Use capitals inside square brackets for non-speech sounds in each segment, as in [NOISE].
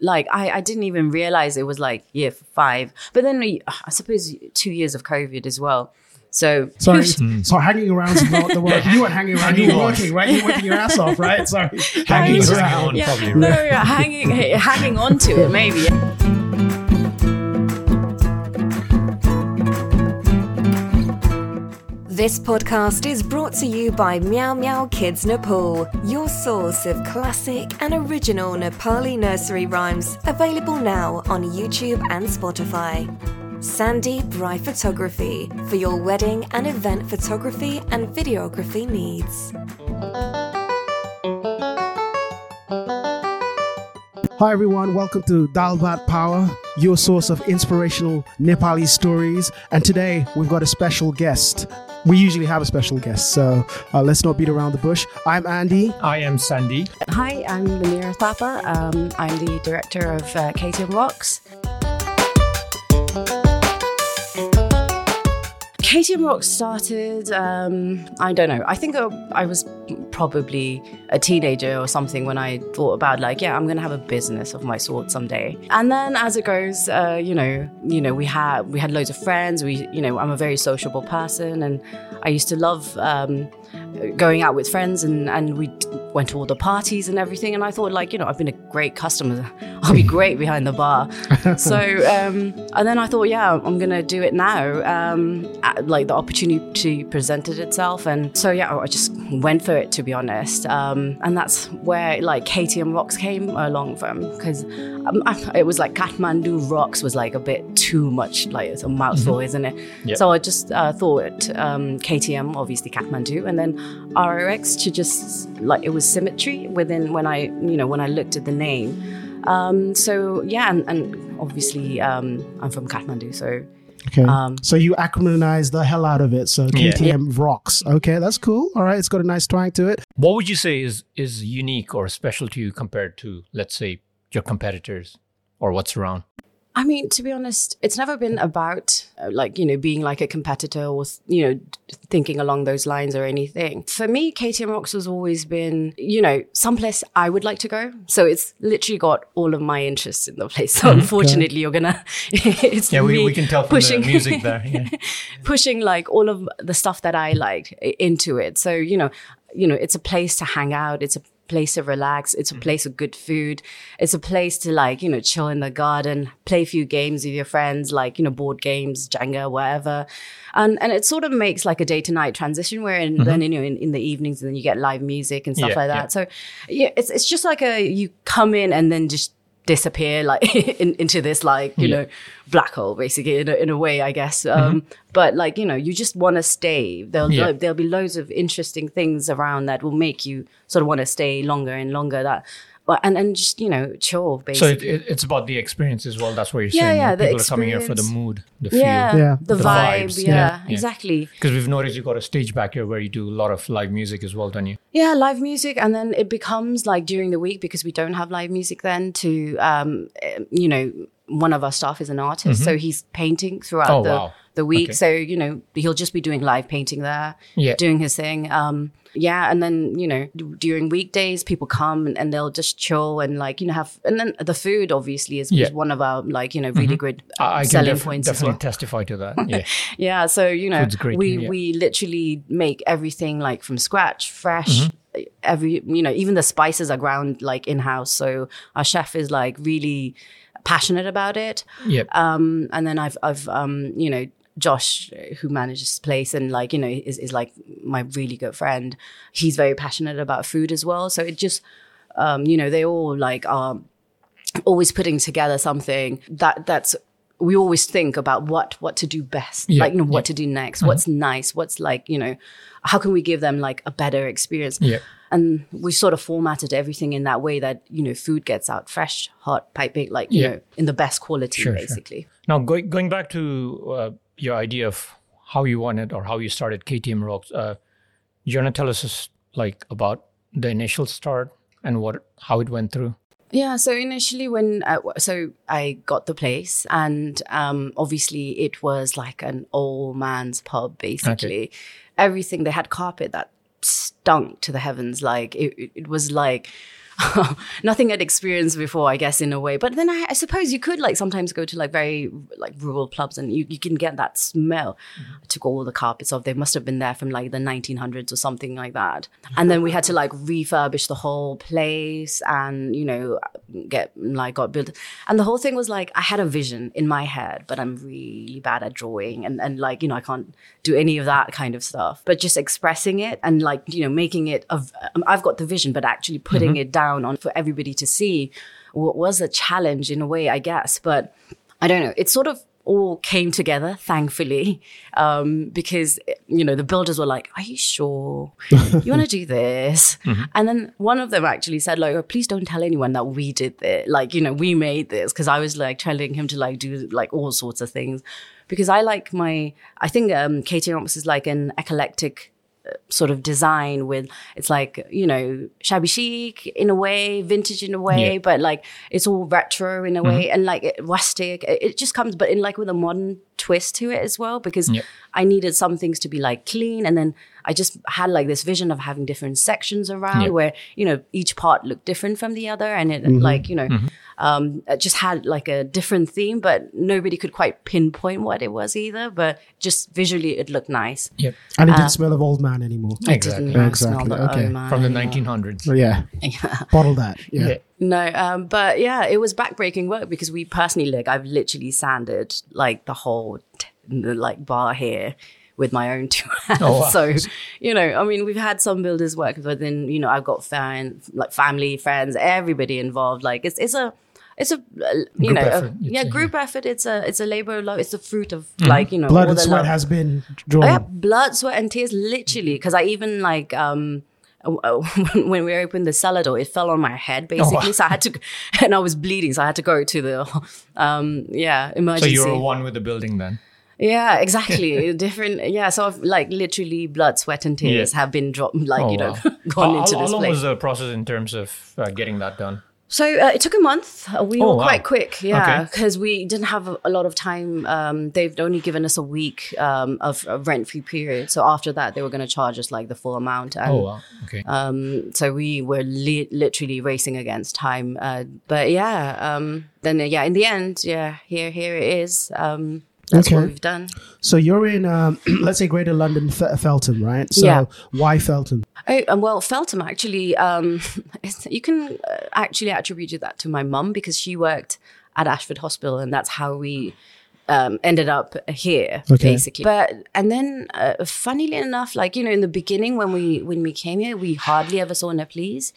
like I, I didn't even realize it was like year five. But then we, I suppose two years of COVID as well. So sorry, [LAUGHS] so hanging around is not the word. You weren't hanging around. you were working, right? You were working your ass off, right? Sorry, hanging around. Yeah, probably, no, yeah, hanging, hanging on to it, maybe. This podcast is brought to you by Meow Meow Kids Nepal, your source of classic and original Nepali nursery rhymes, available now on YouTube and Spotify. Sandeep Rai Photography for your wedding and event photography and videography needs. Hi everyone, welcome to Dalbat Power, your source of inspirational Nepali stories. And today we've got a special guest we usually have a special guest, so uh, let's not beat around the bush. I'm Andy. I am Sandy. Hi, I'm Manira Thapa. Um, I'm the director of uh, KTM Rocks. KTM Rock started, um, I don't know, I think I was probably a teenager or something when I thought about like, yeah, I'm going to have a business of my sort someday. And then as it goes, uh, you know, you know, we had, we had loads of friends. We, you know, I'm a very sociable person and I used to love, um, going out with friends and, and we went to all the parties and everything. And I thought, like, you know, I've been a great customer. I'll be great behind the bar. so, um, and then I thought, yeah, I'm going to do it now. Um, like the opportunity presented itself. And so, yeah, I just went for it, to be honest. Um, and that's where like KTM Rocks came along from because um, it was like Kathmandu Rocks was like a bit too much, like it's a mouthful, mm-hmm. isn't it? Yep. So I just uh, thought um, KTM, obviously Kathmandu, and then ROX to just like it was symmetry within when I you know when I looked at the name. Um, so yeah, and, and obviously um, I'm from Kathmandu, so. Okay. Um, so you acronymize the hell out of it. So KTM yeah. rocks. Okay, that's cool. All right, it's got a nice twang to it. What would you say is is unique or special to you compared to, let's say, your competitors or what's around? I mean, to be honest, it's never been about uh, like, you know, being like a competitor or, you know, thinking along those lines or anything. For me, KTM Rocks has always been, you know, someplace I would like to go. So it's literally got all of my interests in the place. So mm-hmm. unfortunately, you're going [LAUGHS] to, it's yeah, we, we can tell from pushing, the music [LAUGHS] there. Yeah. pushing like all of the stuff that I like into it. So, you know, you know, it's a place to hang out. It's a place to relax. It's a mm-hmm. place of good food. It's a place to like, you know, chill in the garden, play a few games with your friends, like, you know, board games, Jenga, whatever. And, and it sort of makes like a day to night transition where in, mm-hmm. then, you know, in, in the evenings and then you get live music and stuff yeah, like that. Yeah. So yeah, it's, it's just like a, you come in and then just disappear like [LAUGHS] in, into this like you yeah. know black hole basically in a, in a way i guess um, mm-hmm. but like you know you just want to stay there'll yeah. there'll be loads of interesting things around that will make you sort of want to stay longer and longer that and and just you know chill basically. So it, it, it's about the experience as well. That's what you're saying. Yeah, People are coming here for the mood, the feel, yeah, yeah. the, the vibe. Vibes. Yeah, yeah. exactly. Because we've noticed you've got a stage back here where you do a lot of live music as well, don't you? Yeah, live music, and then it becomes like during the week because we don't have live music then to um, you know one of our staff is an artist, mm-hmm. so he's painting throughout oh, the wow. The week. Okay. So you know he'll just be doing live painting there, yeah. doing his thing. Um, yeah, and then you know during weekdays people come and, and, they'll just chill and like you know have and then the food obviously is, yeah. is one of our like you know really mm-hmm. good I selling def- points. Definitely well. testify to that. [LAUGHS] Yeah, yeah. So you know we yeah. we literally make everything like from scratch, fresh. Mm-hmm every you know even the spices are ground like in house so our chef is like really passionate about it yep. um and then i've i've um you know Josh, who manages this place and like, you know, is, is like my really good friend. He's very passionate about food as well. So it just, um, you know, they all like are always putting together something that that's we always think about what what to do best yeah, like you know what yeah. to do next mm-hmm. what's nice what's like you know how can we give them like a better experience yeah and we sort of formatted everything in that way that you know food gets out fresh hot piping like you know in the best quality sure, basically sure. now going going back to uh, your idea of how you wanted or how you started KTM Rocks. Uh, you want to tell us like about the initial start and what how it went through? Yeah, so initially when uh, so I got the place and um, obviously it was like an old man's pub basically. Okay. Everything they had carpet that stunk to the heavens like it, it was like [LAUGHS] nothing I'd experienced before, I guess, in a way. But then I, I, suppose you could like sometimes go to like very like rural clubs and you, you can get that smell. Mm-hmm. I took all the carpets off. They must have been there from like the 1900s or something like that. [LAUGHS] And then we had to like refurbish the whole place and, you know, get like got built. And the whole thing was like, I had a vision in my head, but I'm really bad at drawing and, and like, you know, I can't do any of that kind of stuff. But just expressing it and like, you know, making it of, um, I've got the vision, but actually putting mm-hmm. it down on for everybody to see what was a challenge in a way, I guess. But I don't know. It sort of all came together, thankfully, um, because you know the builders were like, "Are you sure you want to do this?" [LAUGHS] Mm-hmm. And then one of them actually said, "Like, oh, please don't tell anyone that we did this. Like, you know, we made this." Because I was like telling him to like do like all sorts of things, because I like my. I think um, KTM Rocks is like an eclectic sort of design with it's like you know shabby chic in a way vintage in a way yeah. but like it's all retro in a way mm-hmm. and like rustic it just comes but in like with a modern twist to it as well because yeah. i needed some things to be like clean and then i just had like this vision of having different sections around yeah. where you know each part looked different from the other and it mm-hmm. like you know mm-hmm um, just had like a different theme, but nobody could quite pinpoint what it was either. But just visually, it looked nice. Yep. And it didn't uh, smell of old man anymore. Exactly. exactly. okay. From the 1900s. Well, yeah. [LAUGHS] yeah. Bottle that. Yeah. yeah. No, um, but yeah, it was backbreaking work because we personally, like, I've literally sanded like the whole t- like bar here with my own [LAUGHS] two hands. Oh, wow. So, you know, I mean, we've had some builders work, but then, you know, I've got fan, like family, friends, everybody involved. Like it's, it's a, it's a uh, you group know effort, a, yeah group yeah. effort it's a it's a labor of love it's the fruit of mm-hmm. like you know blood and sweat love. has been drawn oh, yeah, blood sweat and tears literally because i even like um [LAUGHS] when we opened the cellar door, it fell on my head basically. Oh. So I had to, [LAUGHS] and I was bleeding, so I had to go to the, [LAUGHS] um, yeah, emergency. So you were one with the building then. Yeah, exactly. Different. Yeah. So I've like literally blood, sweat, and tears yeah. have been dropped, like oh, you know, wow. gone how, into how this. How long place. was the process in terms of uh, getting that done? So uh, it took a month. Uh, we oh, were quite wow. quick, yeah, because okay. we didn't have a, a lot of time. Um, they've only given us a week um, of, of rent-free period. So after that, they were going to charge us like the full amount. And, oh, wow. Okay. Um, so we were li- literally racing against time. Uh, but yeah, um, then uh, yeah, in the end, yeah, here here it is. Um, that's okay. what we've done. So you're in, um, [CLEARS THROAT] let's say, Greater London, Feltham, right? So yeah. why Feltham? Oh, um, well, Feltham actually, um, [LAUGHS] you can uh, actually attribute that to my mum because she worked at Ashford Hospital, and that's how we um, ended up here, okay. basically. But and then, uh, funnily enough, like you know, in the beginning when we when we came here, we hardly ever saw Nepalese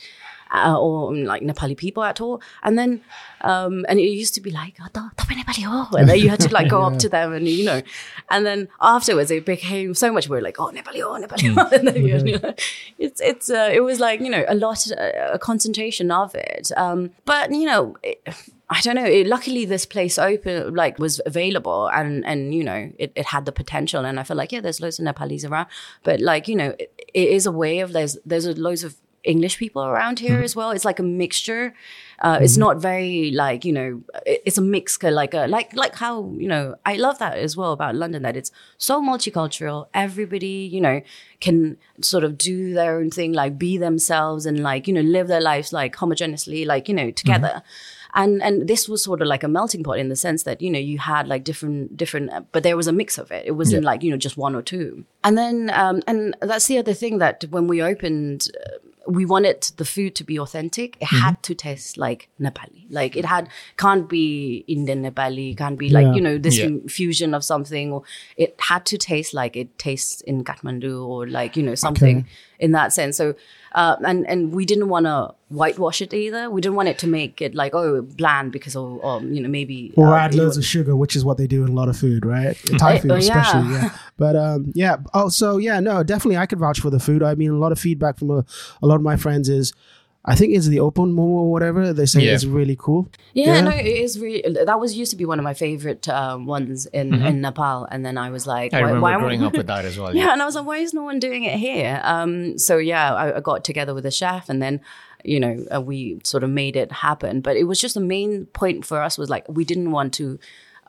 uh, or um, like Nepali people at all. And then, um, and it used to be like, oh, Nepali and then you had to like go [LAUGHS] yeah. up to them and, you know, and then afterwards it became so much, we are like, oh, Nepali, oh, Nepali. Mm. [LAUGHS] and then, you know, it's, it's, uh, it was like, you know, a lot, uh, a concentration of it. Um, but, you know, it, I don't know. It, luckily, this place open like was available, and and you know it, it had the potential. And I feel like yeah, there's loads of Nepalese around, but like you know, it, it is a way of there's there's loads of English people around here mm-hmm. as well. It's like a mixture. Uh, mm-hmm. It's not very like you know. it's a mix, like a like like how you know. I love that as well about London that it's so multicultural. Everybody you know can sort of do their own thing, like be themselves and like you know live their lives like homogeneously, like you know together. Mm-hmm and and this was sort of like a melting pot in the sense that you know you had like different different but there was a mix of it it wasn't yeah. like you know just one or two and then um and that's the other thing that when we opened uh, we wanted the food to be authentic. It mm-hmm. had to taste like Nepali. Like it had can't be Indian Nepali, can't be like, yeah. you know, this yeah. fusion of something or it had to taste like it tastes in Kathmandu or like, you know, something okay. in that sense. So uh, and and we didn't want to whitewash it either. We didn't want it to make it like oh bland because of or, you know maybe or uh, add loads of sugar, which is what they do in a lot of food, right? [LAUGHS] Thai food, uh, especially. Yeah. yeah. But um, yeah. Oh, so yeah, no, definitely, I could vouch for the food. I mean, a lot of feedback from a, a lot of my friends is I think it's the open momo or whatever. They say yeah. it's really cool. Yeah, yeah, no, it is really. That was used to be one of my favorite um, ones in, mm-hmm. in Nepal, and then I was like, I why, remember why growing up with [LAUGHS] that as well. Yeah. yeah. and I was like, why is no one doing it here? Um, so yeah, I, I, got together with a chef, and then you know uh, we sort of made it happen. But it was just the main point for us was like we didn't want to.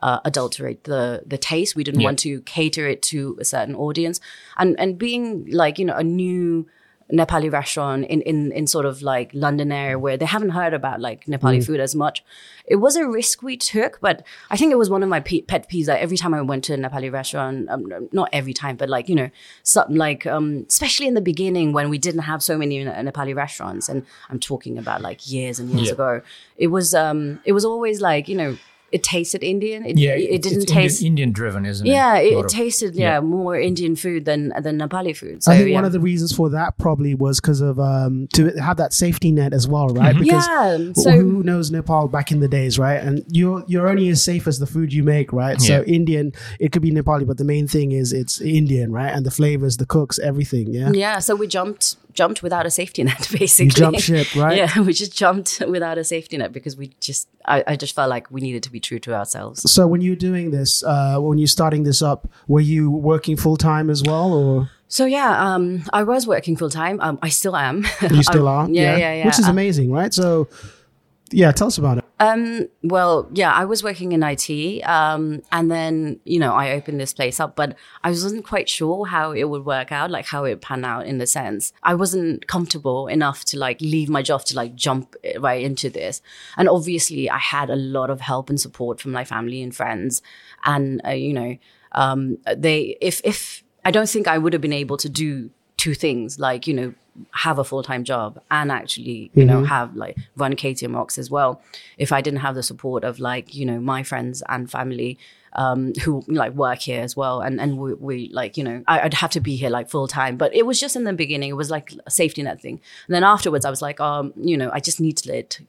Uh, adulterate the the taste. We didn't want to cater it to a certain audience, and and being like you know a new Nepali restaurant in, in, in sort of like London area where they haven't heard about like Nepali food as much. It was a risk we took, but I think it was one of my pe- pet peeves. Like every time I went to a Nepali restaurant, um, not every time, but like you know, something like um, especially in the beginning when we didn't have so many Nepali restaurants, and I'm talking about like years and years Yeah. ago. It was um, it was always like you know, it tasted Indian. It, Yeah, it, it's- didn't it's taste. Indian, driven, isn't yeah, it? it, A lot it tasted yeah, yeah. more Indian food than than Nepali food. So I think yeah. one of the reasons for that probably was because of um, to have that safety net as well, right? Because yeah. wh- So who knows Nepal back in the days, right? And you're you're only as safe as the food you make, right? So Indian, it could be Nepali, but the main thing is it's Indian, right? And the flavors, the cooks, everything, yeah. yeah, so we jumped jumped without a safety net [LAUGHS] basically. You jump ship, right? [LAUGHS] Yeah, we just jumped [LAUGHS] without a safety net because we just I, I just felt like we needed to be true to ourselves. So when you're doing this, uh, when you're starting this up, were you working full time as well, or So yeah, um, I was working full time. Um, I still am. you still I'm- are? Yeah, yeah, yeah. Which is amazing, right? So, yeah, tell us about it. Um, well, yeah, I was working in IT, um, and then you know I opened this place up, but I wasn't quite sure how it would work out, like how it pan out in the sense. I wasn't comfortable enough to like leave my job to like jump right into this, and obviously I had a lot of help and support from my family and friends, and uh, you know, um, they if if I don't think I would have been able to do two things like you know have a full-time job and actually you know have like run KTM Rocks as well. If I didn't have the support of like you know my friends and family um who like work here as well and and we, we like you know I, I'd have to be here like full time but it was just in the beginning it was like a safety net thing. And then afterwards I was like um you know I just need to let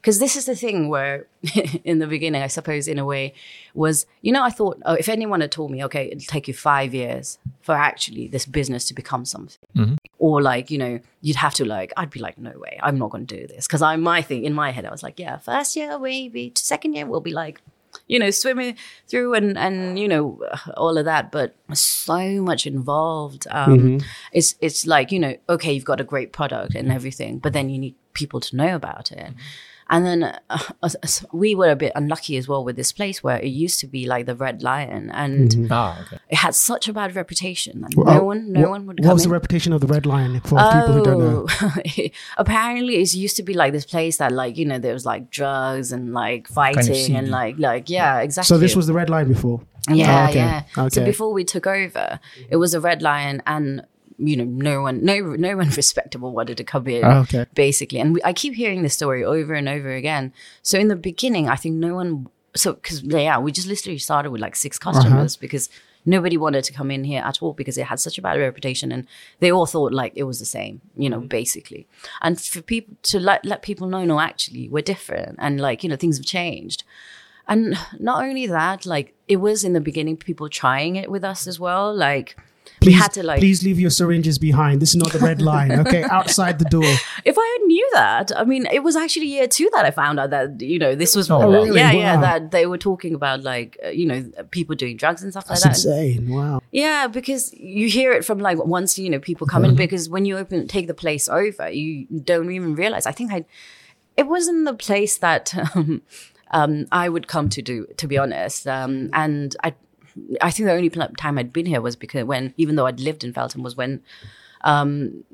because this is the thing where [LAUGHS] in the beginning i suppose in a way was you know i thought oh, if anyone had told me okay it'll take you five years for actually this business to become something mm-hmm. or like you know you'd have to like i'd be like no way i'm not going to do this. Because i my thing in my head i was like yeah first year maybe second year we'll be like you know swimming through and and you know [SIGHS] all of that. But so much involved um mm-hmm. it's it's like you know okay you've got a great product and everything but then you need people to know about it mm-hmm. And then uh, uh, we were a bit unlucky as well with this place where it used to be like the Red Lion, and Ah, okay. it had such a bad reputation, and Oh, no one, no what, one would What come was in. the reputation of the Red Lion for people who don't know? Oh, [LAUGHS] apparently it used to be like this place that like you know there was like drugs and like fighting seedy. and like like yeah exactly. So this was the Red Lion before. Yeah, Oh, okay. yeah. So before we took over, it was a red lion, and you know, no one, no, no one [LAUGHS] respectable wanted to come in. Oh, okay. Basically, and we, I keep hearing this story over and over again. So in the beginning, I think no one. So because yeah, we just literally started with like six Uh-huh. customers because nobody wanted to come in here at all because it had such a bad reputation, and they all thought like it was the same, you know, basically. And for people to let let people know, no, actually, we're different, and like you know, things have changed. And not only that, like it was in the beginning, people trying it with us as well. Like we Please, had to like, please leave your syringes behind. This is not the Red Lion. Okay, [LAUGHS] outside the door. if I knew that, I mean, it was actually year two that I found out that you know this was, Oh, wow. really? yeah, yeah, that they were talking about like uh, you know people doing drugs and stuff like That's that. insane. Wow. Yeah, because you hear it from like once you know people come in because when you open take the place over, you don't even realize. I think I, it wasn't the place that [LAUGHS] um, um, I would come to do, to be honest. Um, and I, I think the only time I'd been here was because when, even though I'd lived in Feltham, was when. Um,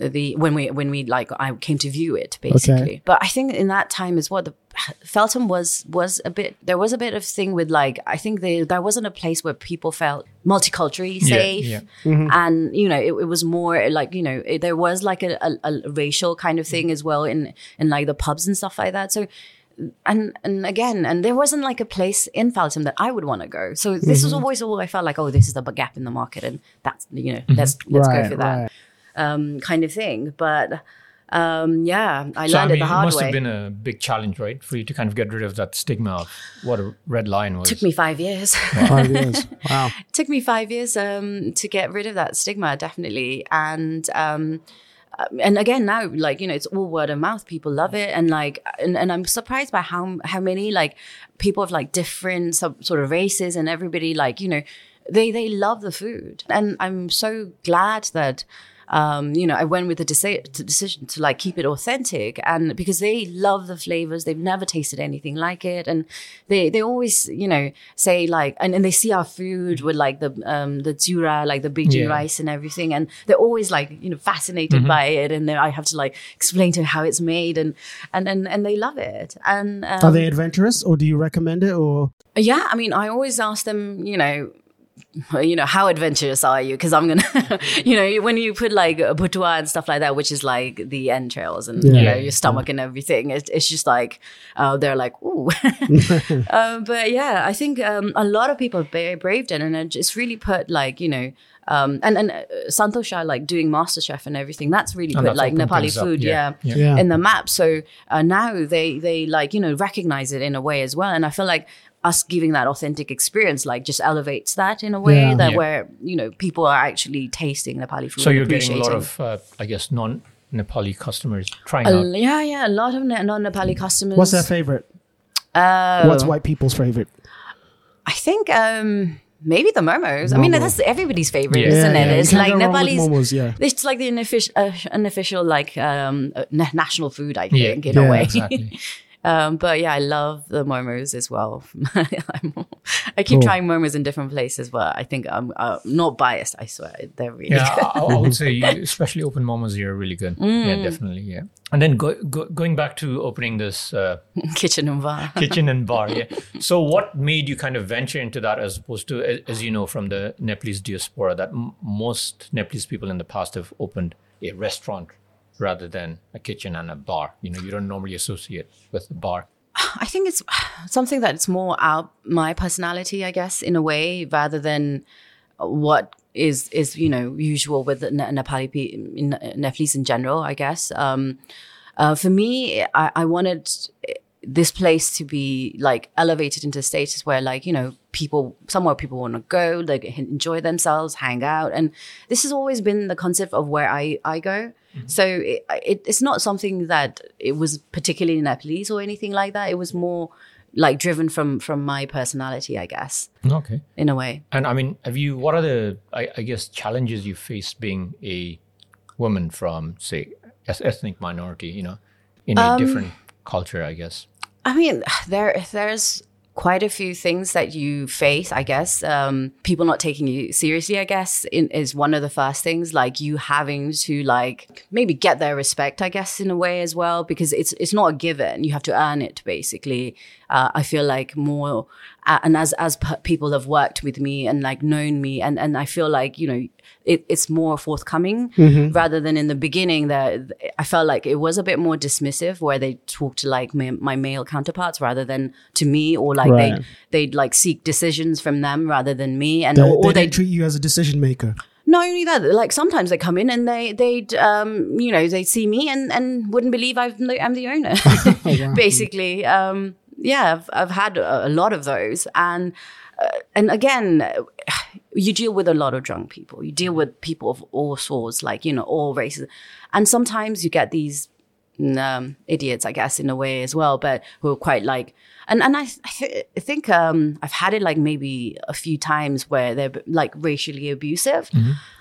the when we when we like I came to view it basically, but I think in that time is what the Feltham was was a bit there was a bit of thing with like I think they, there wasn't a place where people felt multiculturally Yeah, safe. Yeah. and you know it, it was more like you know it, there was like a, a, a racial kind of thing as well in in like the pubs and stuff like that. So and and again and there wasn't like a place in Feltham that I would want to go so this Mm-hmm. was always all I felt like oh this is the gap in the market and that's you know let's let's Right, go for that right. um kind of thing but um yeah I So I learned mean, it the it hard must way have been a big challenge, right, for you to kind of get rid of that stigma of what a red lion was. took me five years [LAUGHS] Five years. Wow. took me five years um, to get rid of that stigma, definitely. And um, Um, and again now, like you know, it's all word of mouth. People love it, and like, and, and I'm surprised by how how many like people of like different sub, sort of races and everybody like you know, they they love the food, and I'm so glad that. Um, you know, I went with the deci- decision to like keep it authentic, and because they love the flavors, they've never tasted anything like it, and they they always you know say like, and, and they see our food with like the um, the jura, like the beaten Yeah. rice and everything, and they're always like you know fascinated by it, and then I have to like explain to them how it's made, and and and, and they love it, and um, Are they adventurous, or do you recommend it? Or? Yeah, I mean, I always ask them, you know, [LAUGHS] you know, how adventurous are you? Because I'm gonna, [LAUGHS] you know, when you put like a bhutuwa and stuff like that, which is like the entrails and you know your stomach and everything, it's, it's just like uh, they're like, ooh. um, [LAUGHS] but yeah, I think um, a lot of people ba- braved it, and it just really put like you know. Um, and and uh, Santosh Shah like doing MasterChef and everything that's really And put that's like Nepali things up, food yeah. yeah, Yeah. in the map so uh, now they they like you know recognize it in a way as well and I feel like us giving that authentic experience like just elevates that in a way Yeah. that Yeah. where you know people are actually tasting Nepali food So you're getting a lot of, uh, I guess, non Nepali customers trying A- out. yeah yeah a lot of non-Nepali customers what's their favorite? uh, What's white people's favorite? I think um maybe the momos I mean that's everybody's favorite Yeah, isn't yeah, it you it's can't like go wrong with Nepali's momos, yeah. it's like the unofficial, uh, unofficial like um, uh, national food, I Yeah, think, in yeah, a way. exactly. [LAUGHS] um, but yeah, I love the momos as well. [LAUGHS] I'm, I keep Cool. trying momos in different places, but I think I'm uh, not biased. I swear, they're really Yeah, good. I, I would say, [LAUGHS] you, especially open momos, you're really good. Mm. Yeah, definitely. Yeah. And then go, go, going back to opening this uh, [LAUGHS] Kitchen and bar. kitchen and bar. Yeah. So, what made you kind of venture into that as opposed to, a- as you know, from the Nepalese diaspora, that m- most Nepalese people in the past have opened a restaurant rather than a kitchen and a bar. You know, you don't normally associate with the bar. I think it's something that's more out my personality, I guess, in a way, rather than what is is you know usual with Nepali Nepalese in general. I guess um, uh, for me, I, I wanted this place to be like elevated into a status where like you know people somewhere people want to go like enjoy themselves hang out and this has always been the concept of where i i go so it, it, it's not something that it was particularly nepalese or anything like that it was more like driven from from my personality i guess Okay. in a way And I mean, have you, what are the, I, I guess, challenges you face being a woman from, say, ethnic minority, you know, in a Um, different culture, I guess? I mean, [SIGHS] there there's quite a few things that you face. I guess um, people not taking you seriously. I guess in, is one of the first things. Like you having to like maybe get their respect. I guess in a way as well because it's it's not a given. You have to earn it basically. Uh, I feel like more, uh, and as as p- people have worked with me and like known me, and and I feel like you know it, it's more forthcoming rather than in the beginning that I felt like it was a bit more dismissive where they talk to like my, my male counterparts rather than to me or like Right. they they'd like seek decisions from them rather than me and They, or, they or they treat you as a decision maker. not only that like sometimes they come in and they they'd um you know they'd see me and and wouldn't believe I'm the, I'm the owner [LAUGHS] [LAUGHS] basically um yeah I've, I've had a, lot of those. And uh, and again you deal with a lot of drunk people. You deal with people of all sorts like you know all races. And sometimes you get these um, idiots, I guess, in a way as well, but who are quite like, and and I, I, th- I think um, I've had it like maybe a few times where they're like racially abusive,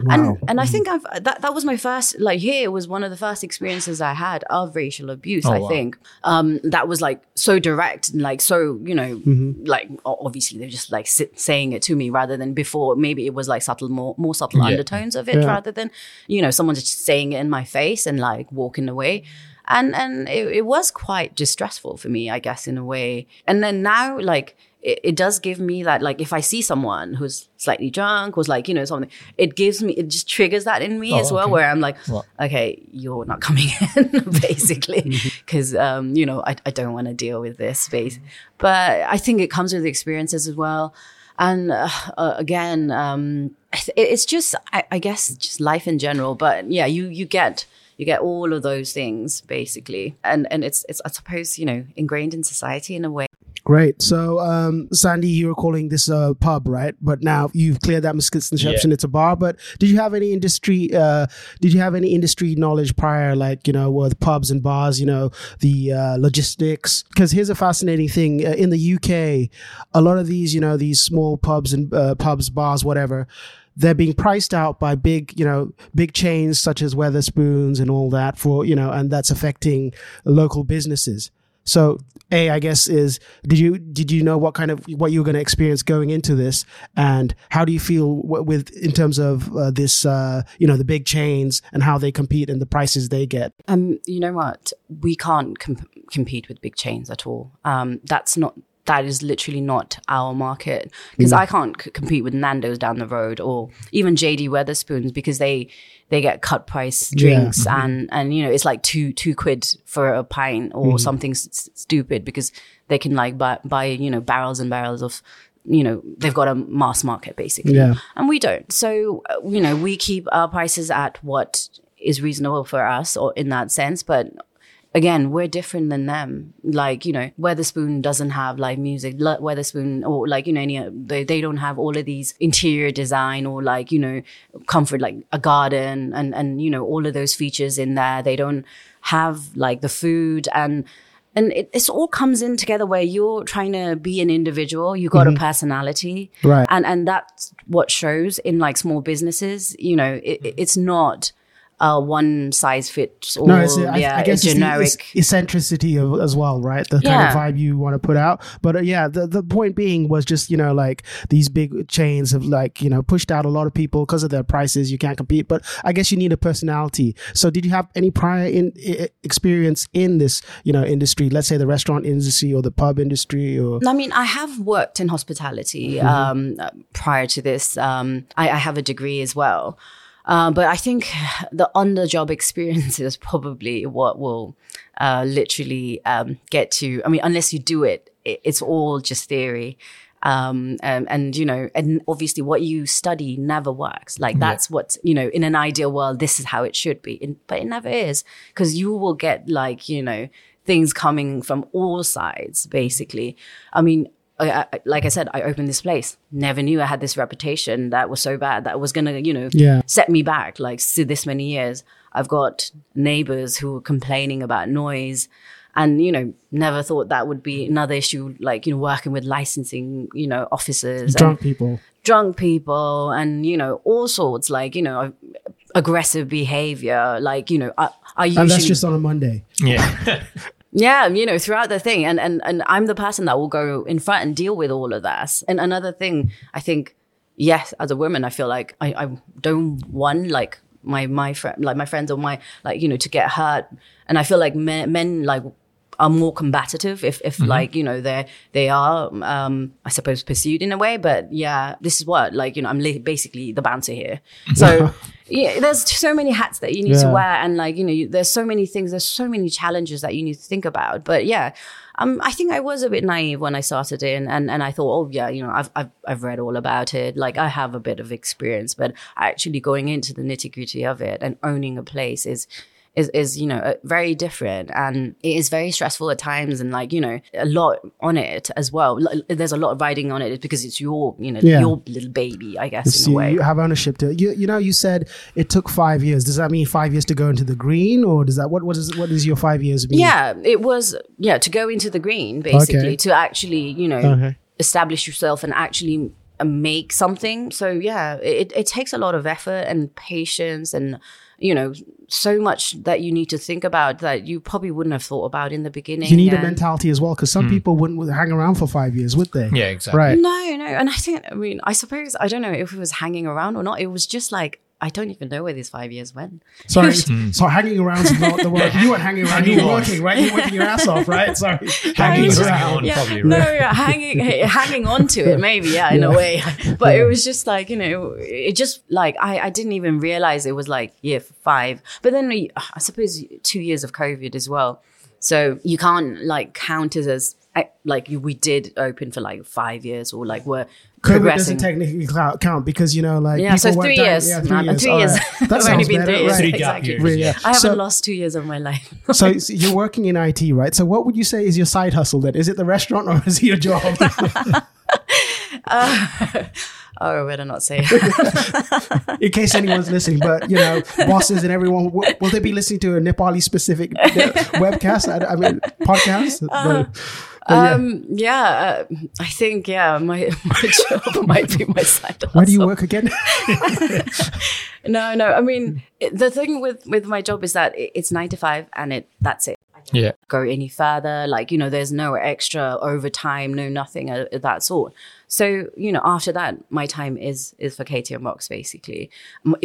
and and I think I've that that was my first like here was one of the first experiences I had of racial abuse. I wow. think. Um, that was like so direct and like so you know like obviously they're just like sit, saying it to me rather than before. Maybe it was like subtle more more subtle Yeah. undertones of it rather than you know someone just saying it in my face and like walking away. And and it, it was quite distressful for me i guess in a way and then now like it, it does give me that like if i see someone who's slightly drunk who's like you know something it gives me it just triggers that in me Oh, as well okay. where i'm like Well- okay you're not coming [LAUGHS] in [LAUGHS] basically. Because um you know i, I don't want to deal with this space. But i think it comes with experiences as well. And uh, uh, again um I th- it's just I, I guess just life in general. But yeah you you get you get all of those things basically and and it's it's i suppose you know ingrained in society in a way Great. So, um, Sandy, you were calling this a pub, right? But now you've cleared that misconception. Yeah. It's a bar. But did you have any industry? Uh, did you have any industry knowledge prior, like you know, with pubs and bars? You know, the uh, logistics. Because here's a fascinating thing: uh, in the UK, a lot of these, you know, these small pubs and uh, pubs, bars, whatever. They're being priced out by big, you know, big chains such as Wetherspoons and all that for, you know, and that's affecting local businesses. So, a, I guess is did you did you know what kind of what you were going to experience going into this, and how do you feel with in terms of uh, this, uh, you know, the big chains and how they compete and the prices they get? Um, you know what? We can't com- compete with big chains at all. Um, that's not. That is literally not our market. Because mm. I can't c- compete with Nando's down the road or even JD Wetherspoons because they they get cut price drinks mm-hmm. and and you know it's like two two quid for a pint or mm-hmm. something s- stupid because they can like buy, buy you know barrels and barrels of you know they've got a mass market basically. Yeah. and we don't. So uh, you know we keep our prices at what is reasonable for us or in that sense but again we're different than them. Like you know Wetherspoon doesn't have live music. Lo- Wetherspoon or like you know any uh, they, they don't have all of these interior design or like you know comfort like a garden and and you know all of those features in there. They don't have like the food and and it it's all comes in together where you're trying to be an individual. You got a mm-hmm. personality. Right. and and that's what shows in like small businesses. You know it- it's not a one size fits all No, it's, I, yeah I guess a it's generic the ec- eccentricity of, as well, right? The kind of vibe you want to put out. But uh, yeah, the, the point being was just, you know, like these big chains have like, you know, pushed out a lot of people because of their prices. You can't compete. But I guess you need a personality. So did you have any prior in, i- experience in this, you know, industry? Let's say the restaurant industry or the pub industry or. I mean, I have worked in hospitality Mm-hmm. um, prior to this. Um, I, I have a degree as well. Uh, but I think the on the job experience [LAUGHS] is probably what will uh, literally um, get to. I mean, unless you do it, it it's all just theory. Um, and, and, you know, and obviously what you study never works. Like that's what's, you know, in an ideal world, this is how it should be. In, but it never is because you will get like, you know, things coming from all sides, basically. I mean, I, I, like I said, I opened this place. Never knew I had this reputation that was so bad that was gonna, you know, Yeah. set me back like so this many years. I've got neighbors who are complaining about noise, and you know, never thought that would be another issue. Like you know, working with licensing, you know, officers, and Drunk people. drunk people, and you know, all sorts. Like you know, aggressive behavior. Like you know, I, I usually And that's just on a Monday. Yeah. [LAUGHS] yeah, you know, throughout the thing. And, and, and I'm the person that will go in front and deal with all of that. And another thing, I think, yes, as a woman, I feel like I, I don't want like my, my friend, like my friends or my, like, you know, to get hurt. And I feel like men, men like, are more combative if, if like you know they they are um I suppose pursued in a way but yeah this is what like you know I'm li- basically the bouncer here so [LAUGHS] yeah there's so many hats that you need to wear and like you know you, there's so many things there's so many challenges that you need to think about. But yeah um i think i was a bit naive when i started in and and i thought oh yeah you know i've i've, I've read all about it. Like i have a bit of experience but actually going into the nitty gritty of it and owning a place is is, is you know uh, very different and it is very stressful at times and like you know a lot on it as well there's a lot of riding on it because it's your you know Yeah. your little baby i guess So in a way you have ownership to it. You, you know, you said it took five years. Does that mean five years to go into the green, or does that what what is what is your five years mean? Yeah, it was yeah to go into the green basically Okay. to actually you know Okay. establish yourself and actually uh, make something. So yeah, it it takes a lot of effort and patience and you know so much that you need to think about that you probably wouldn't have thought about in the beginning. You need a mentality as well, because some hmm. people wouldn't hang around for five years, would they? Yeah, exactly. Right. No, no, and I think I mean I suppose I don't know if it was hanging around or not. It was just like I don't even know where these five years went. Sorry. [LAUGHS] So hanging around is not the word. You weren't hanging around. You were Hanging working, right? You were working your ass off, right? [LAUGHS] Sorry. Hanging Hanging is around. hanging on. yeah, probably, no, yeah, hanging [LAUGHS] hanging on to it, maybe, yeah, in a way. But it was just like you know, it just like I, I didn't even realize it was like year five. But then we, I suppose two years of COVID as well, so you can't like count it as eh, like we did open for like five years or like we're COVID doesn't technically count because you know, like Yeah, so people went three down- years. Yeah, three no, years. three years. right. [LAUGHS] That It's only been better. three years. Right. Three Exactly. years. Really, yeah. yeah. I haven't So- lost two years of my life. [LAUGHS] So, so you're working in IT, right? So what would you say is your side hustle then? Is it the restaurant or [LAUGHS] is it your job? oh, I better not say. in case anyone's listening, but you know, bosses and everyone, will, will they be listening to a Nepali specific uh, webcast? I, I mean, podcast? Uh-huh. But- Um, yeah, uh, I think yeah, my [LAUGHS] my job [LAUGHS] might be my side hustle. Where do you work again? [LAUGHS] No, no. I mean, the thing with with my job is that it, it's nine to five, and it that's it. Yeah. Go any further? Like you know, there's no extra overtime, no nothing of that sort. So you know, after that, my time is is for KTM Rocks basically.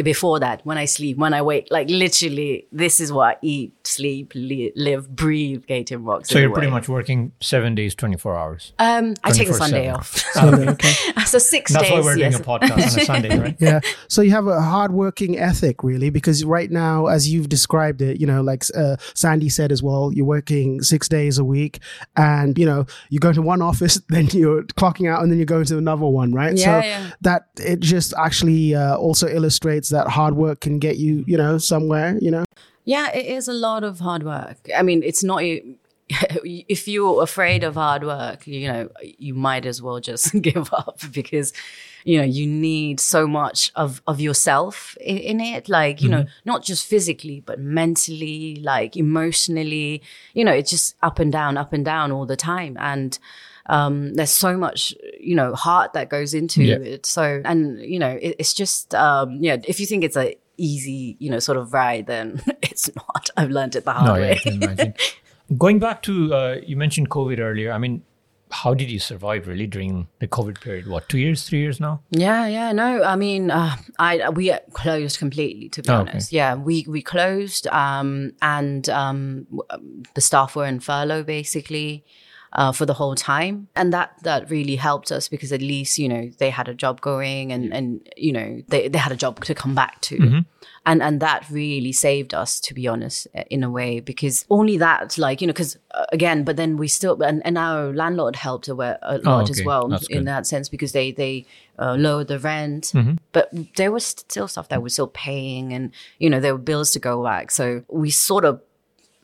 Before that, when I sleep, when I wake, like literally, this is what I eat, sleep, li- live, breathe. KTM Rocks. So you're pretty way. much working seven days, 24 hours. Um, I take a 24/7. Sunday off. [LAUGHS] Sunday, okay. [LAUGHS] so six That's days. why we're yes. doing a podcast on a Sunday, right? [LAUGHS] Yeah. So you have a hardworking ethic, really, because right now, as you've described it, you know, like uh, Sandy said as well, you're working six days a week, and you know, you go to one office, then you're clocking out, and then you go to another one, right? Yeah, so yeah. that it just actually uh, also illustrates that hard work can get you, you know, somewhere. You know. Yeah, it is a lot of hard work. I mean, it's not. [LAUGHS] If you're afraid of hard work, you know, you might as well just [LAUGHS] give up because, you know, you need so much of of yourself in, in it. Like, you know, not just physically, but mentally, like emotionally. You know, it's just up and down, up and down all the time, and. Um, there's so much, you know, heart that goes into Yeah. it. So, and you know, it, it's just, um, yeah. If you think it's a easy, you know, sort of ride, then [LAUGHS] it's not. I've learned it the hard No, way. [LAUGHS] Going back to, uh, you mentioned COVID earlier. I mean, how did you survive really during the COVID period? What, two years, three years now? Yeah, yeah, no. I mean, uh, I we closed completely. To be Oh, okay. honest, yeah, we we closed, um, and um, um, the staff were in furlough basically. Uh, for the whole time, and that that really helped us because at least you know they had a job going, and and you know they they had a job to come back to, Mm-hmm. and and that really saved us to be honest in a way because only that like you know because uh, again, but then we still and, and our landlord helped a, a lot as Oh, okay. well That's in good. that sense because they they uh, lowered the rent, Mm-hmm. but there was still stuff that we're still paying, and you know there were bills to go back. So we sort of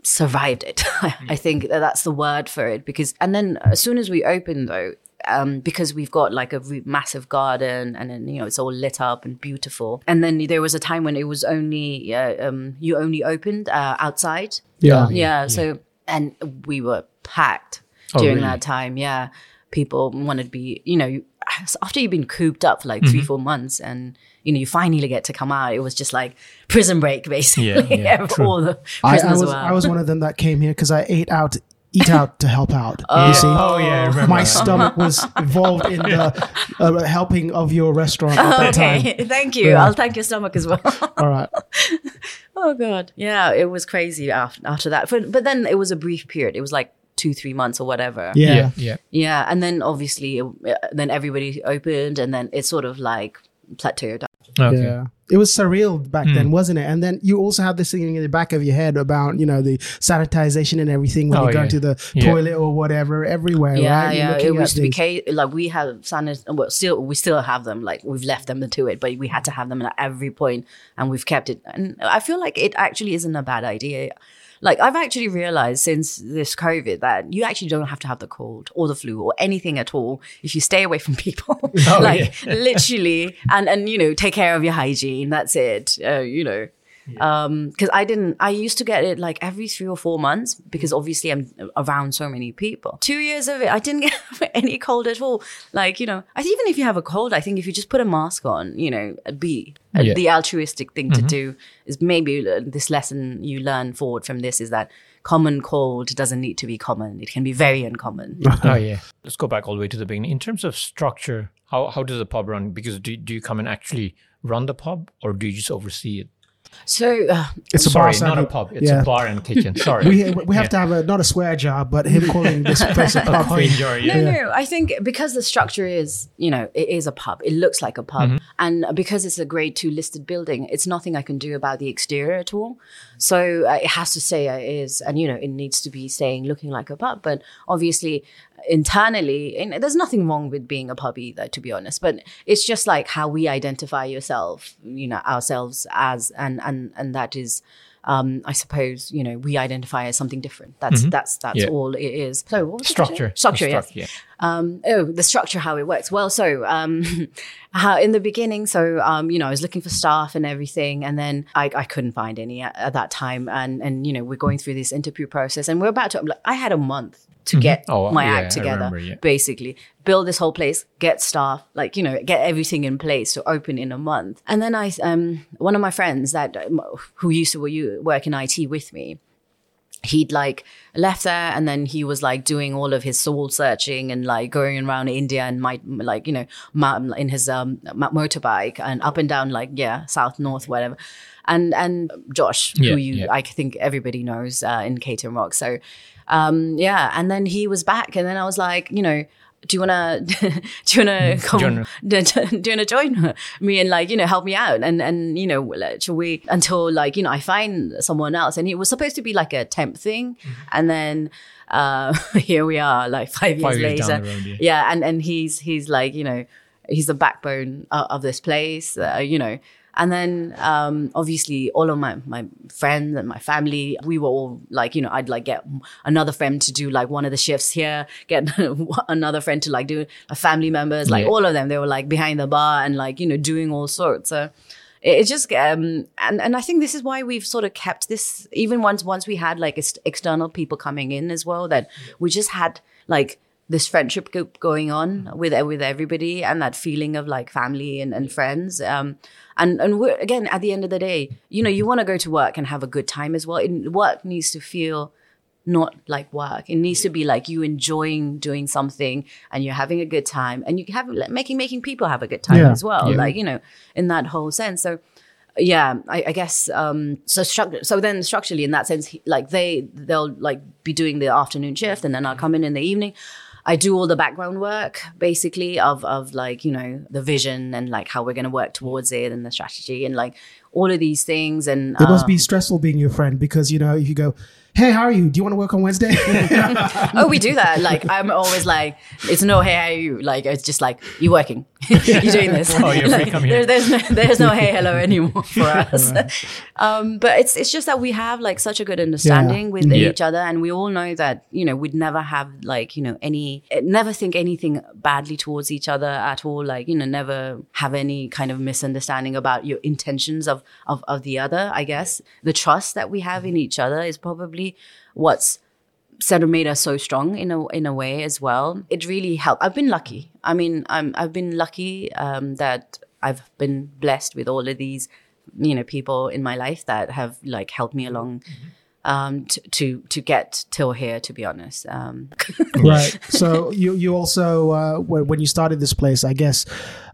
survived it. [LAUGHS] I think that that's the word for it because and then as soon as we opened though. Um, because we've got like a re- massive garden and then you know it's all lit up and beautiful and then there was a time when it was only uh, um, you only opened uh, outside Yeah. yeah, so and we were packed Oh, during really? that time. Yeah, people wanted to be, you know, [SIGHS] after you've been cooped up for like three, Mm-hmm. four months, and you know you finally get to come out. It was just like prison break, [LAUGHS] basically. Yeah, yeah, [LAUGHS] true. all the I, I was were. I was one of them that came here because I ate out, [LAUGHS] eat out to help out. you see. Oh, yeah, My that. stomach was involved in the uh, helping of your restaurant at that time. okay, thank you. Yeah. I'll thank your stomach as well. All right. oh god, yeah, it was crazy after after that. But, but then it was a brief period. It was like two, three months or whatever. Yeah. Yeah. yeah. Yeah, and then obviously, uh, then everybody opened, and then it's sort of like plateaued. Okay. Yeah. It was surreal back then, hmm. wasn't it? And then you also have this thing in the back of your head about, you know, the sanitization and everything when Oh, you go yeah. to the Yeah. toilet or whatever, everywhere, Yeah, right? You're yeah. It at was to be like we have sanit. Well, still we still have them. Like we've left them to it, but we had to have them at every point, and we've kept it. And I feel like it actually isn't a bad idea. Like I've actually realized since this COVID that you actually don't have to have the cold or the flu or anything at all if you stay away [LAUGHS] from people. [LAUGHS] Oh, like literally, and and you know take care of your hygiene. That's it. Uh, you know. Um, because I didn't, I used to get it like every three or four months because obviously I'm around so many people. Two years of it, I didn't [LAUGHS] get any cold at all. Like, you know, I, even if you have a cold, I think if you just put a mask on, you know, be uh, Yeah. the altruistic thing to do is maybe uh, this lesson you learn forward from this is that common cold doesn't need to be common. It can be very uncommon. [LAUGHS] Oh [LAUGHS] yeah. Let's go back all the way to the beginning. In terms of structure, how how does the pub run? Because do do you come and actually run the pub, or do you just oversee it? So, uh, It's a Sorry, bar. not a pub. It's Yeah. a bar and kitchen. [LAUGHS] Sorry. We, we have to have a not a swear jar, but him calling this [LAUGHS] place a a pub. coin jar. Yeah. No, no. I think because the structure is, you know, it is a pub. It looks like a pub, and because it's a Grade Two listed building, it's nothing I can do about the exterior at all. So uh, it has to say it is, and you know, it needs to be saying looking like a pub. But obviously, internally, and there's nothing wrong with being a pub either, to be honest. But it's just like how we identify yourself, you know, ourselves as, and and and that is. Um, I suppose you know we identify as something different. That's that's that's Yeah. all it is. So what was the Structure. structure, yes. structure, Um, oh, the structure, how it works. Well, so um, [LAUGHS] how in the beginning, so um, you know, I was looking for staff and everything, and then I, I couldn't find any at, at that time, and and you know, we're going through this interview process, and we're about to. I had a month to get Oh, my yeah, act together. remember, yeah. Basically, build this whole place, get staff, like you know, get everything in place to open in a month. And then I, um, one of my friends that who used to work in IT with me, he'd like left there and then he was like doing all of his soul searching and like going around India and might like you know in his um motorbike and up and down like yeah south north whatever and and Josh Yeah, who you yeah. I think everybody knows uh, in KTM Rock so um yeah and then he was back and then I was like you know do you wanna [LAUGHS] do you wanna come Join- [LAUGHS] do you wanna join me and like you know help me out? And and you know shall we until like you know I find someone else. And it was supposed to be like a temp thing. And then uh [LAUGHS] here we are like five years Five years later. down the road, yeah. and and he's he's like you know he's the backbone of, of this place uh, you know and then um obviously all of my my friends and my family we were all like you know i'd like get another friend to do like one of the shifts here get [LAUGHS] another friend to like do uh, family members like Yeah. all of them they were like behind the bar and like you know doing all sorts so it, it just um and and i think this is why we've sort of kept this even once once we had like ex- external people coming in as well that we just had like this friendship group going on with with everybody and that feeling of like family and, and friends um and and we're, again at the end of the day you know you want to go to work and have a good time as well and work needs to feel not like work. It needs to be like you enjoying doing something and you're having a good time and you have like, making making people have a good time Yeah. as well. Yeah. Like you know, in that whole sense. So yeah, I, I guess um, so. Structure, so then structurally, in that sense, he- like they they'll like be doing the afternoon shift and then I'll come in in the evening. I do all the background work basically of of like you know the vision and like how we're going to work towards it and the strategy and like all of these things and It must be um, stressful being your friend because you know if you go, "Hey, how are you? Do you want to work on Wednesday?" [LAUGHS] [LAUGHS] oh, we do that. Like, I'm always like, it's no, hey, how are you? Like, it's just like, you're working? [LAUGHS] you're doing this? Oh, you're free, come here. There, there's no, there's no hey, hello anymore for us. um, but it's it's just that we have like such a good understanding with Yeah. each other, and we all know that you know we'd never have like you know any, never think anything badly towards each other at all. Like you know, never have any kind of misunderstanding about your intentions of of of the other. I guess the trust that we have in each other is probably what's sort of made us so strong in a in a way as well. It really helped. I've been lucky. I mean, I'm I've been lucky um, that I've been blessed with all of these, you know, people in my life that have like helped me along. Um, to, to to get till here, to be honest. Um, [LAUGHS] right. So you you also uh, when when you started this place, I guess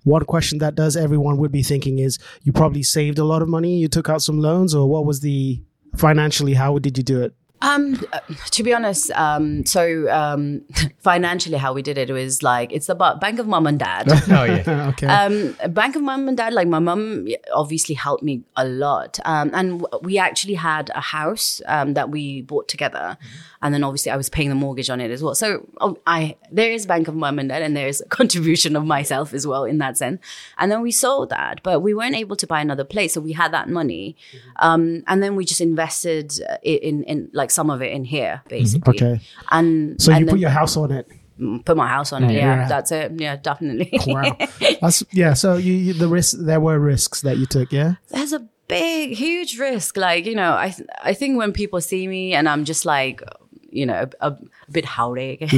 one question that does everyone would be thinking is you probably saved a lot of money. You took out some loans, or what was the financially? How did you do it? Um, to be honest, um, so um, [LAUGHS] financially, how we did it was like it's about Bank of Mom and Dad. [LAUGHS] Oh yeah. [LAUGHS] okay. Um, Bank of Mom and Dad, like my mom, obviously helped me a lot. Um, and w- we actually had a house um, that we bought together. And then obviously I was paying the mortgage on it as well. So oh, I there is Bank of Mom and Dad and there's a contribution of myself as well in that sense. And then we sold that, but we weren't able to buy another place. So we had that money. Um, and then we just invested uh, in, in like some of it in here, mm-hmm. basically. Okay. And So and you put your house on it. Mm, put my house on it. Mm. Yeah. Yeah, that's it. Yeah, definitely. Wow. [LAUGHS] That's yeah. So you, you the risk there were risks that you took. Yeah. there's a big, huge risk. Like, you know, I th- I think when people see me and I'm just like, you know, a, a bit howdy, [LAUGHS] [LAUGHS]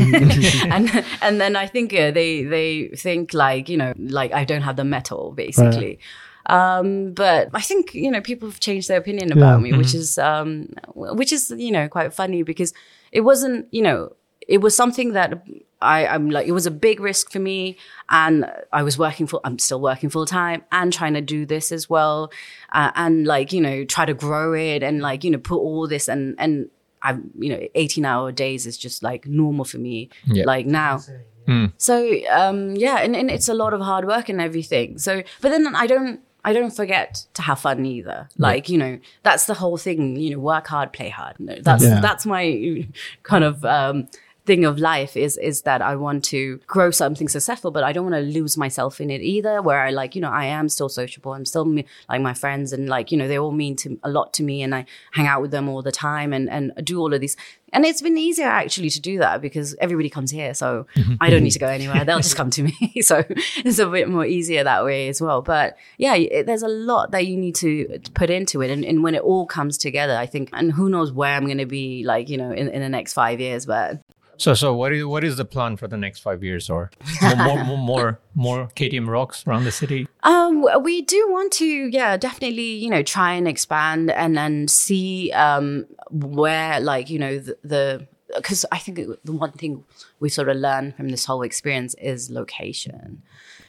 and and then I think uh, they they think like, you know, like I don't have the mettle basically. Um, but I think you know people have changed their opinion about Yeah. me, which is um, which is you know quite funny because it wasn't you know it was something that I, I'm like, it was a big risk for me. And I was working full, I'm still working full time and trying to do this as well. Uh, and like, you know, try to grow it and like, you know, put all this and, and I, you know, 18 hour days is just like normal for me. Yeah. Like now. So, um, yeah, and, and it's a lot of hard work and everything. So, but then I don't, I don't forget to have fun either. Like, you know, that's the whole thing, you know, work hard, play hard. No, That's, Yeah. that's my kind of, um, thing of life is is that I want to grow something successful, but I don't want to lose myself in it either. Where I like, you know, I am still sociable. I'm still me- like my friends, and like, you know, they all mean to a lot to me, and I hang out with them all the time, and and do all of these. And it's been easier actually to do that because everybody comes here, so [LAUGHS] I don't need to go anywhere. They'll just come to me. [LAUGHS] so it's a bit more easier that way as well. But yeah, it, there's a lot that you need to put into it, and, and when it all comes together, I think, and who knows where I'm going to be, like you know, in, in the next five years, but So, so what is what is the plan for the next five years, or more more more, more, more KTM rocks around the city? Um, we do want to, yeah, definitely, you know, try and expand and then see um where, like, you know, the because I think the one thing we sort of learn from this whole experience is location.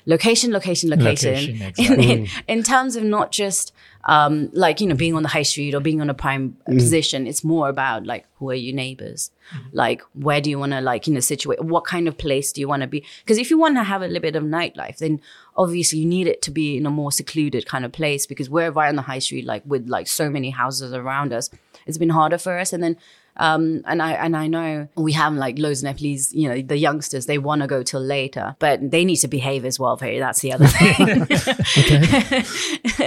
Location, location, location. Location, in, exactly. in, mm. in terms of not just um, like, you know, being on the high street or being on a prime mm. position, it's more about like, who are your neighbors? Mm-hmm. Like, where do you want to, like, you know, situate? What kind of place do you want to be? Because if you want to have a little bit of nightlife, then obviously you need it to be in a more secluded kind of place because we're right on the high street, like, with like so many houses around us, it's been harder for us. And then um, and I and I know we have like loads of Nepalese, you know, the youngsters they want to go till later, but they need to behave as well. Very, that's the other thing.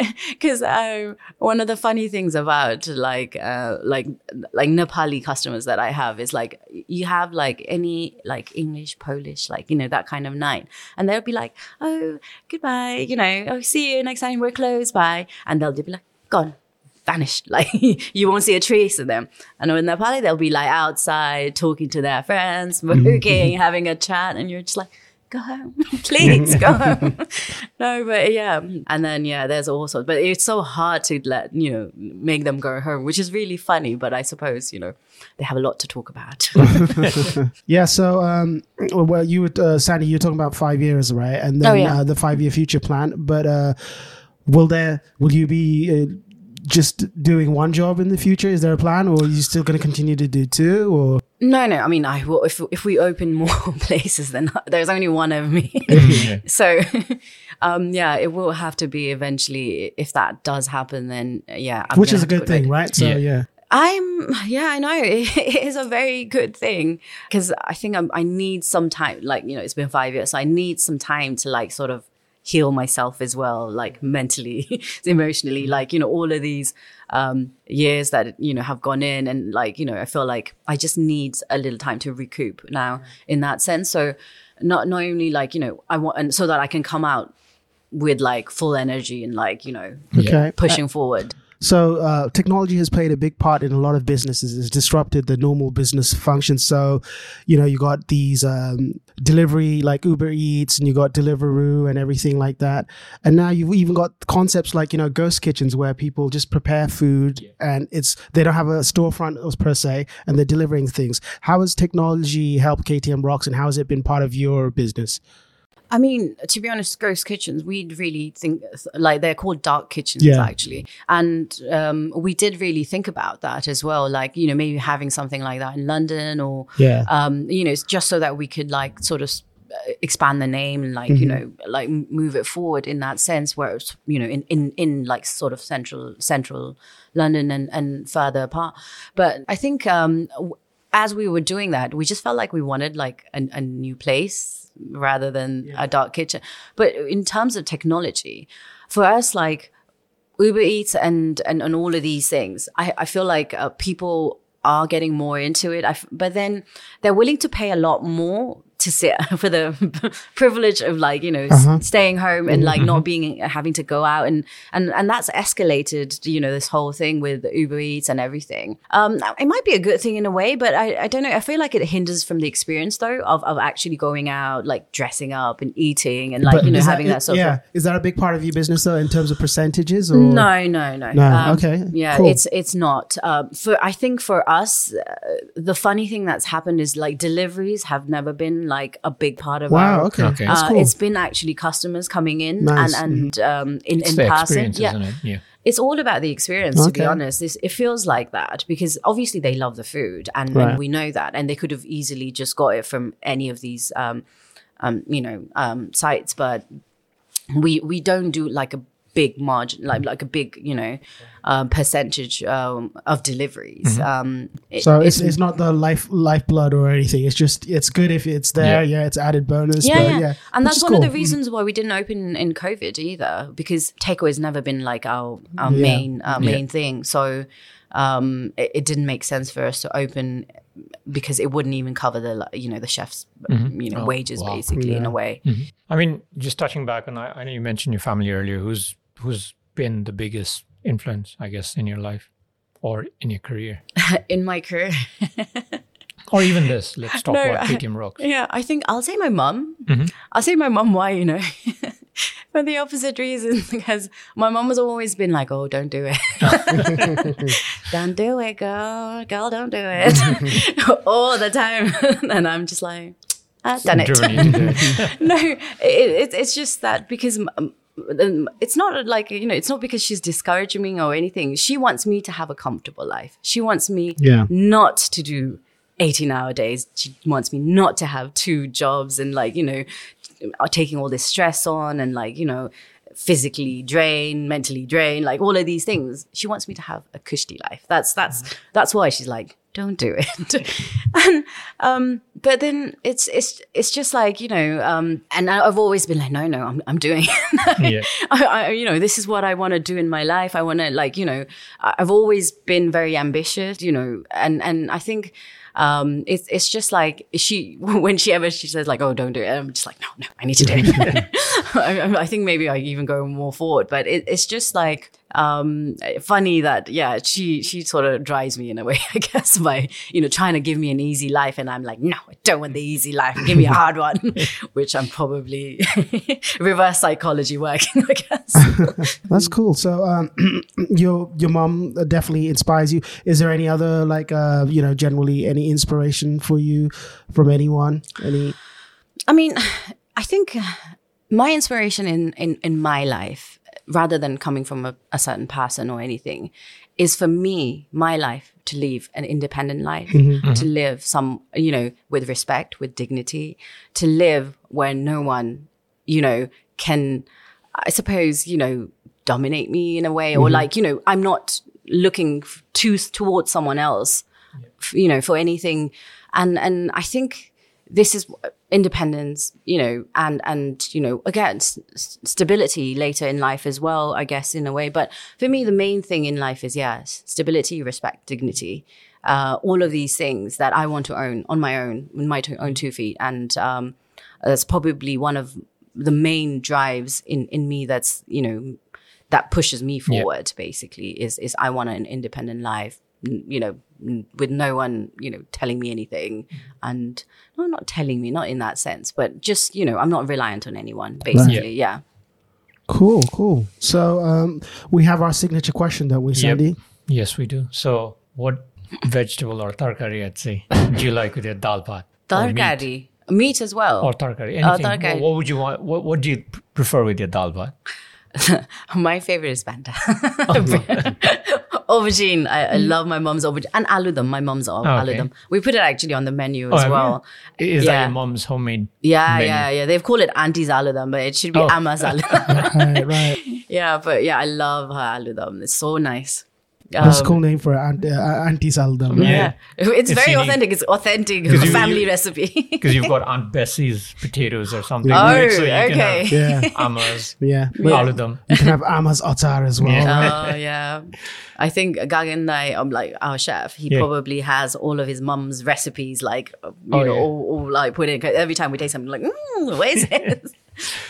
[LAUGHS] [LAUGHS] Because um, one of the funny things about like uh, like like Nepali customers that I have is like you have like any like English, Polish, like you know that kind of night, and they'll be like, oh goodbye, you know, oh see you next time we're closed, bye, and they'll be like gone vanished. [LAUGHS] Like you won't see a trace of them. And I know in Nepali, they'll be like outside talking to their friends, [LAUGHS] smoking, having a chat, and you're just like, go home, [LAUGHS] please go home. no, but yeah. And then yeah, there's all sorts. But it's so hard to let you know make them go home, which is really funny. But I suppose you know they have a lot to talk about. Yeah. So, um, well, you would, uh, Sandy, you're talking about five years, right? And then Oh, yeah. uh, the five year future plan. But uh, will there, will you be uh, just doing one job in the future? Is there a plan, or are you still going to continue to do two? Or No, no. I mean, I will, if if we open more [LAUGHS] places, then [LAUGHS] there's only one of me. [LAUGHS] so, um, yeah, it will have to be eventually. If that does happen, then yeah, I'm which is a good thing, like- right? So Yeah. yeah. I'm, yeah, I know. It is a very good thing because I think I'm, I need some time. Like you know, it's been five years, so I need some time to like sort of heal myself as well, like mentally, [LAUGHS] emotionally. Like you know, all of these um, years that you know have gone in, and like you know, I feel like I just need a little time to recoup now in that sense. So not not only like you know, I want and so that I can come out with like full energy and like you know Okay. pushing forward. So uh, technology has played a big part in a lot of businesses. It's disrupted the normal business functions. So, you know, you got these um, delivery like Uber Eats, and you got Deliveroo and everything like that. And now you've even got concepts like you know ghost kitchens where people just prepare food and it's they don't have a storefront per se, and they're delivering things. How has technology helped KTM Rocks, and how has it been part of your business? I mean, to be honest, ghost kitchens, we really think like they're called dark kitchens Yeah. actually. And um, we did really think about that as well. Like, you know, maybe having something like that in London or, Yeah. um, you know, it's just so that we could like sort of uh, expand the name and like, you know, like move it forward in that sense where it's, you know, in, in, in like sort of central, central London and, and further apart. But I think, um, as we were doing that, we just felt like we wanted like a, a new place rather than a dark kitchen. But in terms of technology, for us, like Uber Eats and and, and all of these things, I, I feel like uh, people are getting more into it. I f but then they're willing to pay a lot more to sit [LAUGHS] for the [LAUGHS] privilege of like you know s- staying home and like not being having to go out and and and that's escalated you know this whole thing with Uber Eats and everything. Um, it might be a good thing in a way, but I I don't know. I feel like it hinders from the experience though of of actually going out like dressing up and eating and like But you know having that, sort yeah. of. Yeah. Is that a big part of your business though, in terms of percentages? Or No, no, no. No, okay, Yeah, cool. it's it's not. Um, for I think for us, uh, the funny thing that's happened is like deliveries have never been like a big part of Wow. our. Okay. Okay. That's Uh, cool. It's been actually customers coming in Nice. and and um, in It's in the person. Yeah, isn't it? Yeah. it's all about the experience to be honest this, it feels like that because obviously they love the food and, Right. and we know that and they could have easily just got it from any of these um, um, you know um, sites but we we don't do like a big margin like like a big you know um, percentage um, of deliveries um, it- So it's, it's not the life lifeblood or anything. It's just it's good if it's there. Yeah, Yeah. it's added bonus. yeah, but yeah. yeah. And that's is one of the reasons why we didn't open in COVID either, because takeaway has never been like our our Yeah. main our main thing. So um, it, it didn't make sense for us to open because it wouldn't even cover the you know the chefs you know Oh, wages wow. basically in a way. I mean, just touching back on, I, I know you mentioned your family earlier. Who's who's been the biggest influence, I guess, in your life or in your career? [LAUGHS] in my career. [LAUGHS] Or even this. Let's talk No, about KTM Rocks. Yeah, I think I'll say my mum. Mm-hmm. I'll say my mum why, you know, [LAUGHS] for the opposite reason, because my mum has always been like, oh, don't do it. don't do it, girl. Girl, don't do it. All the time. and I'm just like, I've done it. Driven you to do it. no, it, it, it's just that because um, it's not like, you know, it's not because she's discouraging me or anything. She wants me to have a comfortable life. She wants me Yeah. not to do 18 hour days. She wants me not to have two jobs and like, you know, are taking all this stress on and like, you know, physically drained, mentally drained, like all of these things. She wants me to have a cushy life. That's that's that's why she's like, don't do it. [LAUGHS] and um, but then it's it's it's just like you know, um, and I've always been like, no, no, I'm I'm doing. it. [LAUGHS] Yeah. [LAUGHS] I, I, you know, this is what I want to do in my life. I want to, like, you know, I've always been very ambitious, you know, and and I think um, it's it's just like she [LAUGHS] when she ever she says like, oh, don't do it. I'm just like, no, no, I need to do it. I, I- I think maybe I even go more forward, but it, it's just like um funny that yeah she she sort of drives me in a way i guess by you know trying to give me an easy life and i'm like no i [LAUGHS] don't want the easy life give me a hard one [LAUGHS] which i'm probably [LAUGHS] reverse psychology working i guess That's cool. So, um, [CLEARS THROAT] your your mom definitely inspires you. Is there any other like uh, you know generally any inspiration for you from anyone? Any? I mean, I think uh, my inspiration in, in, in my life, rather than coming from a, a certain person or anything, is for me, my life, to live an independent life, mm-hmm. to mm-hmm. live some, you know, with respect, with dignity, to live where no one, you know, can, I suppose, you know, dominate me in a way, or mm-hmm. like, you know, I'm not looking f- to towards someone else, f- you know, for anything. And and I think this is independence, you know, and and you know, again, s- stability later in life as well, I guess, in a way. But for me, the main thing in life is yes, stability, respect, dignity. Uh, all of these things that I want to own on my own, in my to- own two feet, and um, that's probably one of the main drives in in me. That's you know that pushes me forward. Basically, is is I want an independent life. You know, with no one, you know, telling me anything, and no, not telling me, not in that sense, but just you know, I'm not reliant on anyone. Basically, yeah. Cool, cool. So um, we have our signature question, don't we, Sandy? Yes, we do. So, what vegetable or tarkari, I'd say, do you like with your dal bhat? Or meat? Tarkari, meat as well. Or tarkari. Anything. tarkari. What, what would you want? What, what do you prefer with your dal bhat? [LAUGHS] My favorite is bhanta. [LAUGHS] [LAUGHS] aubergine. I, I mm. love my mom's aubergine and aludam. My mom's Oh, okay. aludam. We put it actually on the menu Oh, as you? well. Is that your mom's homemade? Yeah, menu? yeah, yeah. They've called it auntie's aludam, but it should be Oh. Amma's [LAUGHS] aludam. Right, right. [LAUGHS] yeah, but yeah, I love her aludam. It's so nice. That's a Um, cool name for an uh, auntie's aludam. Yeah. Yeah, it's, It's very unique. authentic. It's authentic you- family you- recipe. [LAUGHS] Because you've got [LAUGHS] Aunt Bessie's potatoes or something. Oh, right? So you can okay. have Yeah, Amma's, yeah. all of them. You can have Amma's Otar as well. Yeah. Oh yeah, I think Gagan Nai, um, like our chef, he Yeah. probably has all of his mum's recipes, like uh, you Oh, know, yeah. all, all like put in. 'cause Every time we taste something, like, mm, where is [LAUGHS] it?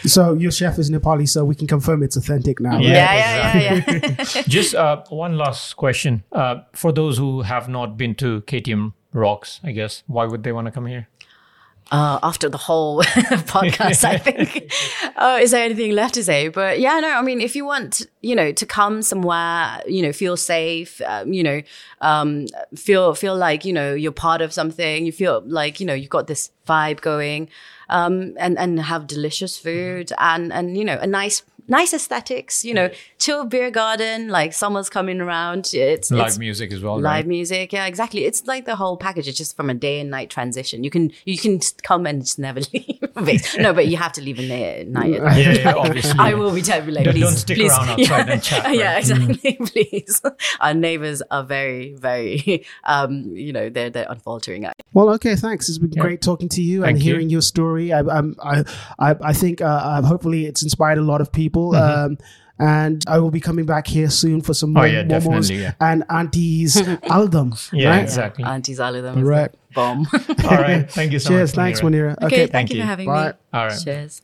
So your chef is Nepali, so we can confirm it's authentic now. Yeah. right? yeah, yeah, yeah, yeah. [LAUGHS] Just uh, one last question. Uh, for those who have not been to KTM Rocks, I guess, why would they want to come here? uh, after the whole [LAUGHS] podcast, I think. Oh, [LAUGHS] is there anything left to say? But yeah, no, I mean, if you want, you know, to come somewhere, you know, feel safe, um, you know, um, feel feel like you know you're part of something. You feel like you know you've got this vibe going, um, and and have delicious food and and you know a nice nice aesthetics. You know, chill beer garden, like summer's coming around. It's Live it's, music as well, live right? music yeah exactly it's like the whole package it's just from a day and night transition you can you can come and just never [LAUGHS] leave no but you have to leave in the night Yeah, yeah, obviously. I will be terribly like, Don't- please, don't stick please. around [LAUGHS] outside yeah. and chat, Yeah, right? exactly. [LAUGHS] please, our neighbors are very, very, um, you know, they're they're unfaltering. Well, okay, thanks. It's been great talking to you and Thank you. hearing your story. I, I'm, I, I, I think uh, uh, hopefully it's inspired a lot of people. Um, and I will be coming back here soon for some Mm-hmm. Oh, more yeah, momos definitely, yeah. and Auntie's [LAUGHS] album. Yeah, right? exactly. Auntie 's aludam is Right. the bomb. All right. Thank you so Cheers. much. Thanks, Munira. Okay. okay, thank, Thank you you. for having Bye. me. All right. Cheers.